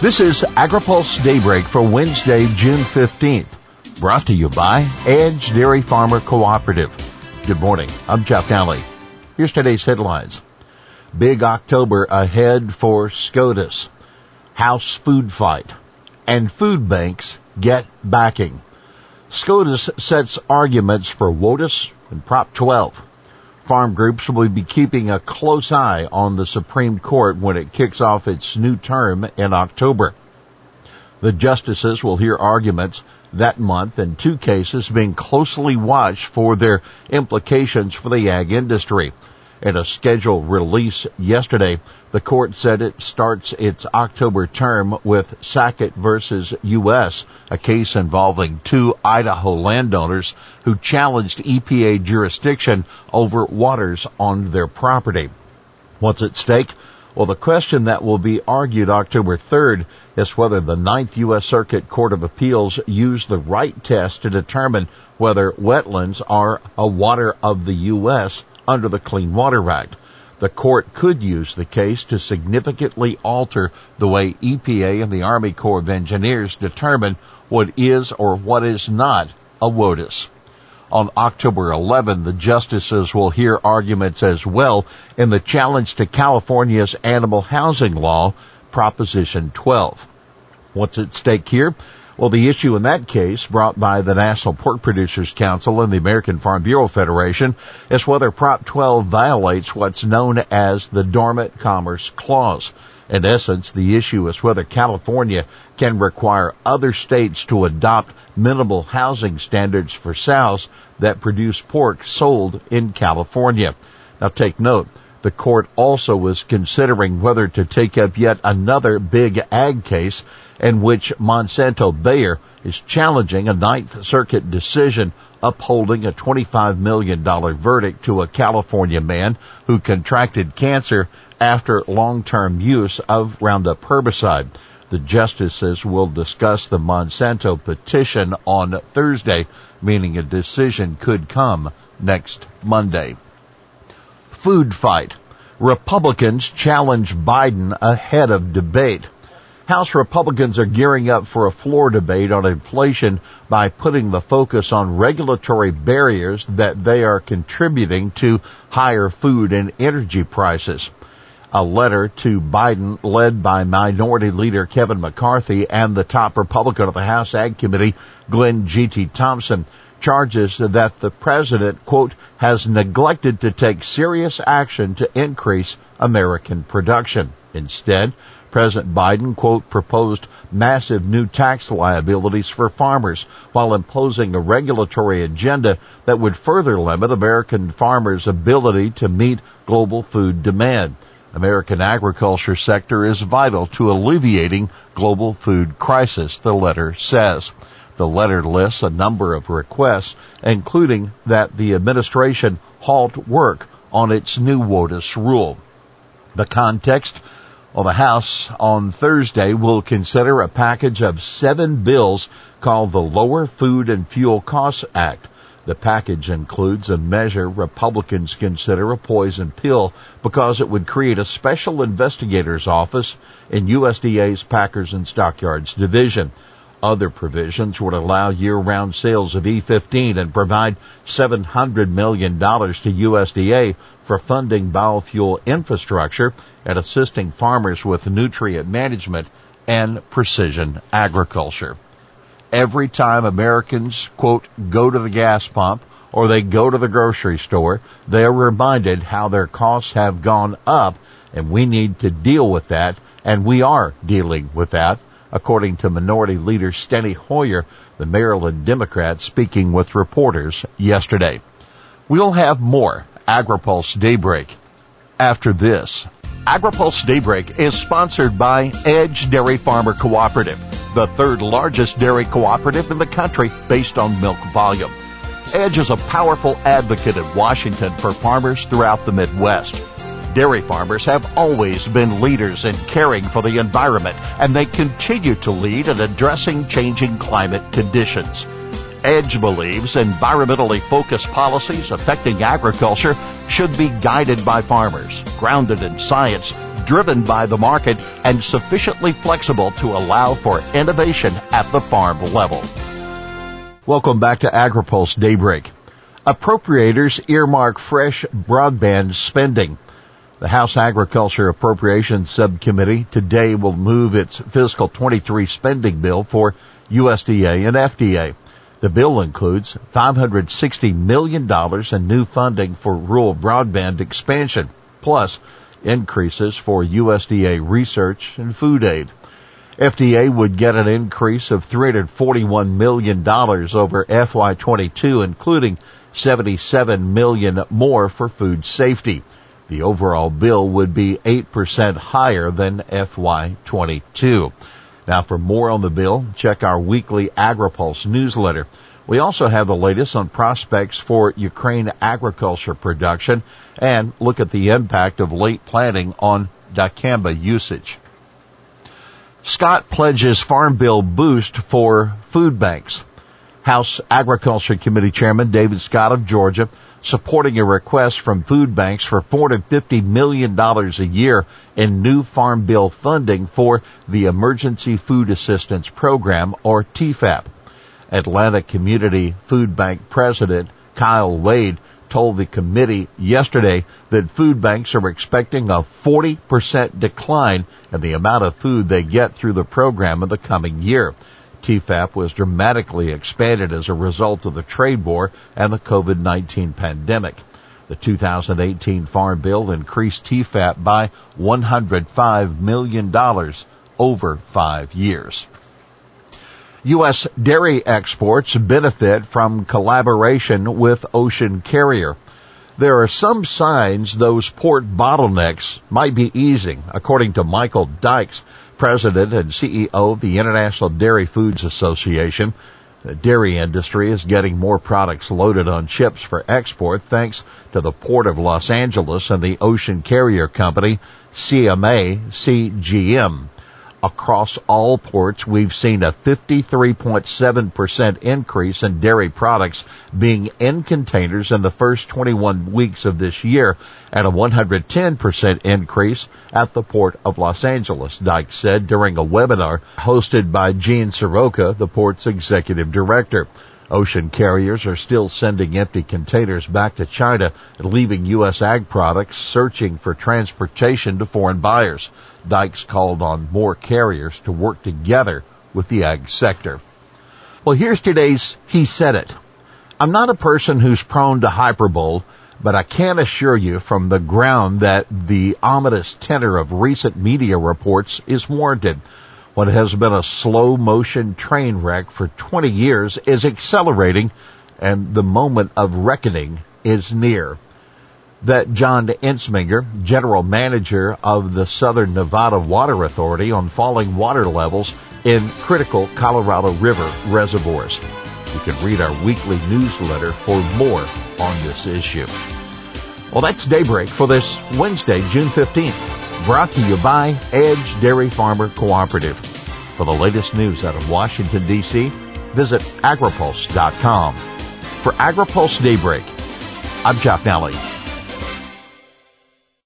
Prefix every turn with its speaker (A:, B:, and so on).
A: This is AgriPulse Daybreak for Wednesday, June 15th. Brought to you by Edge Dairy Farmer Cooperative. Good morning. I'm Jeff Daly. Here's today's headlines. Big October ahead for SCOTUS. House food fight. And food banks get backing. SCOTUS sets arguments for WOTUS and Prop 12. Farm groups will be keeping a close eye on the Supreme Court when it kicks off its new term in October. The justices will hear arguments that month in two cases being closely watched for their implications for the ag industry. In a scheduled release yesterday, the court said it starts its October term with Sackett versus U.S., a case involving two Idaho landowners who challenged EPA jurisdiction over waters on their property. What's at stake? Well, the question that will be argued October 3rd is whether the Ninth U.S. Circuit Court of Appeals used the right test to determine whether wetlands are a water of the U.S under the Clean Water Act. The court could use the case to significantly alter the way EPA and the Army Corps of Engineers determine what is or what is not a WOTUS. On October 11, the justices will hear arguments as well in the challenge to California's animal housing law, Proposition 12. What's at stake here? Well, the issue in that case, brought by the National Pork Producers Council and the American Farm Bureau Federation, is whether Prop 12 violates what's known as the Dormant Commerce Clause. In essence, the issue is whether California can require other states to adopt minimal housing standards for sows that produce pork sold in California. Now take note, the court also was considering whether to take up yet another big ag case in which Monsanto Bayer is challenging a Ninth Circuit decision upholding a $25 million verdict to a California man who contracted cancer after long-term use of Roundup herbicide. The justices will discuss the Monsanto petition on Thursday, meaning a decision could come next Monday. Food fight. Republicans challenge Biden ahead of debate. House Republicans are gearing up for a floor debate on inflation by putting the focus on regulatory barriers that they are contributing to higher food and energy prices. A letter to Biden led by Minority Leader Kevin McCarthy and the top Republican of the House Ag Committee, Glenn G.T. Thompson, charges that the president, quote, has neglected to take serious action to increase American production. Instead, President Biden, quote, proposed massive new tax liabilities for farmers while imposing a regulatory agenda that would further limit American farmers' ability to meet global food demand. American agriculture sector is vital to alleviating global food crisis, the letter says. The letter lists a number of requests, including that the administration halt work on its new WOTUS rule. The context well, the House on Thursday will consider a package of seven bills called the Lower Food and Fuel Costs Act. The package includes a measure Republicans consider a poison pill because it would create a special investigator's office in USDA's Packers and Stockyards division. Other provisions would allow year-round sales of E15 and provide $700 million to USDA for funding biofuel infrastructure and assisting farmers with nutrient management and precision agriculture. Every time Americans, quote, go to the gas pump or they go to the grocery store, they are reminded how their costs have gone up and we need to deal with that and we are dealing with that according to Minority Leader Steny Hoyer, the Maryland Democrat speaking with reporters yesterday. We'll have more AgriPulse Daybreak after this. AgriPulse Daybreak is sponsored by Edge Dairy Farmer Cooperative, the third largest dairy cooperative in the country based on milk volume. Edge is a powerful advocate in Washington for farmers throughout the Midwest. Dairy farmers have always been leaders in caring for the environment, and they continue to lead in addressing changing climate conditions. Edge believes environmentally focused policies affecting agriculture should be guided by farmers, grounded in science, driven by the market, and sufficiently flexible to allow for innovation at the farm level. Welcome back to AgriPulse Daybreak. Appropriators earmark fresh broadband spending. The House Agriculture Appropriations Subcommittee today will move its fiscal 23 spending bill for USDA and FDA. The bill includes $560 million in new funding for rural broadband expansion, plus increases for USDA research and food aid. FDA would get an increase of $341 million over FY22, including 77 million more for food safety. The overall bill would be 8% higher than FY22. Now for more on the bill, check our weekly AgriPulse newsletter. We also have the latest on prospects for Ukraine agriculture production and look at the impact of late planting on dicamba usage. Scott pledges Farm Bill boost for food banks. House Agriculture Committee Chairman David Scott of Georgia supporting a request from food banks for $450 million a year in new Farm Bill funding for the Emergency Food Assistance Program, or TEFAP. Atlanta Community Food Bank President Kyle Waide told the committee yesterday that food banks are expecting a 40% decline in the amount of food they get through the program in the coming year. TEFAP was dramatically expanded as a result of the trade war and the COVID-19 pandemic. The 2018 Farm Bill increased TEFAP by $105 million over five years. U.S. dairy exports benefit from collaboration with Ocean Carrier. There are some signs those port bottlenecks might be easing, according to Michael Dykes, President and CEO of the International Dairy Foods Association. The dairy industry is getting more products loaded on ships for export thanks to the Port of Los Angeles and the ocean carrier company CMA CGM across all ports, we've seen a 53.7% increase in dairy products being in containers in the first 21 weeks of this year and a 110% increase at the Port of Los Angeles, Dyke said during a webinar hosted by Gene Seroka, the port's executive director. Ocean carriers are still sending empty containers back to China leaving U.S. ag products searching for transportation to foreign buyers. Dykes called on more carriers to work together with the ag sector. Well, here's today's He Said It. I'm not a person who's prone to hyperbole, but I can assure you from the ground that the ominous tenor of recent media reports is warranted. What has been a slow motion train wreck for 20 years is accelerating and the moment of reckoning is near that John Entsminger, general manager of the Southern Nevada Water Authority on falling water levels in critical Colorado River reservoirs. You can read our weekly newsletter for more on this issue. Well, that's Daybreak for this Wednesday, June 15th, brought to you by Edge Dairy Farmer Cooperative. For the latest news out of Washington, D.C., visit agripulse.com. For AgriPulse Daybreak, I'm Jeff Nalley.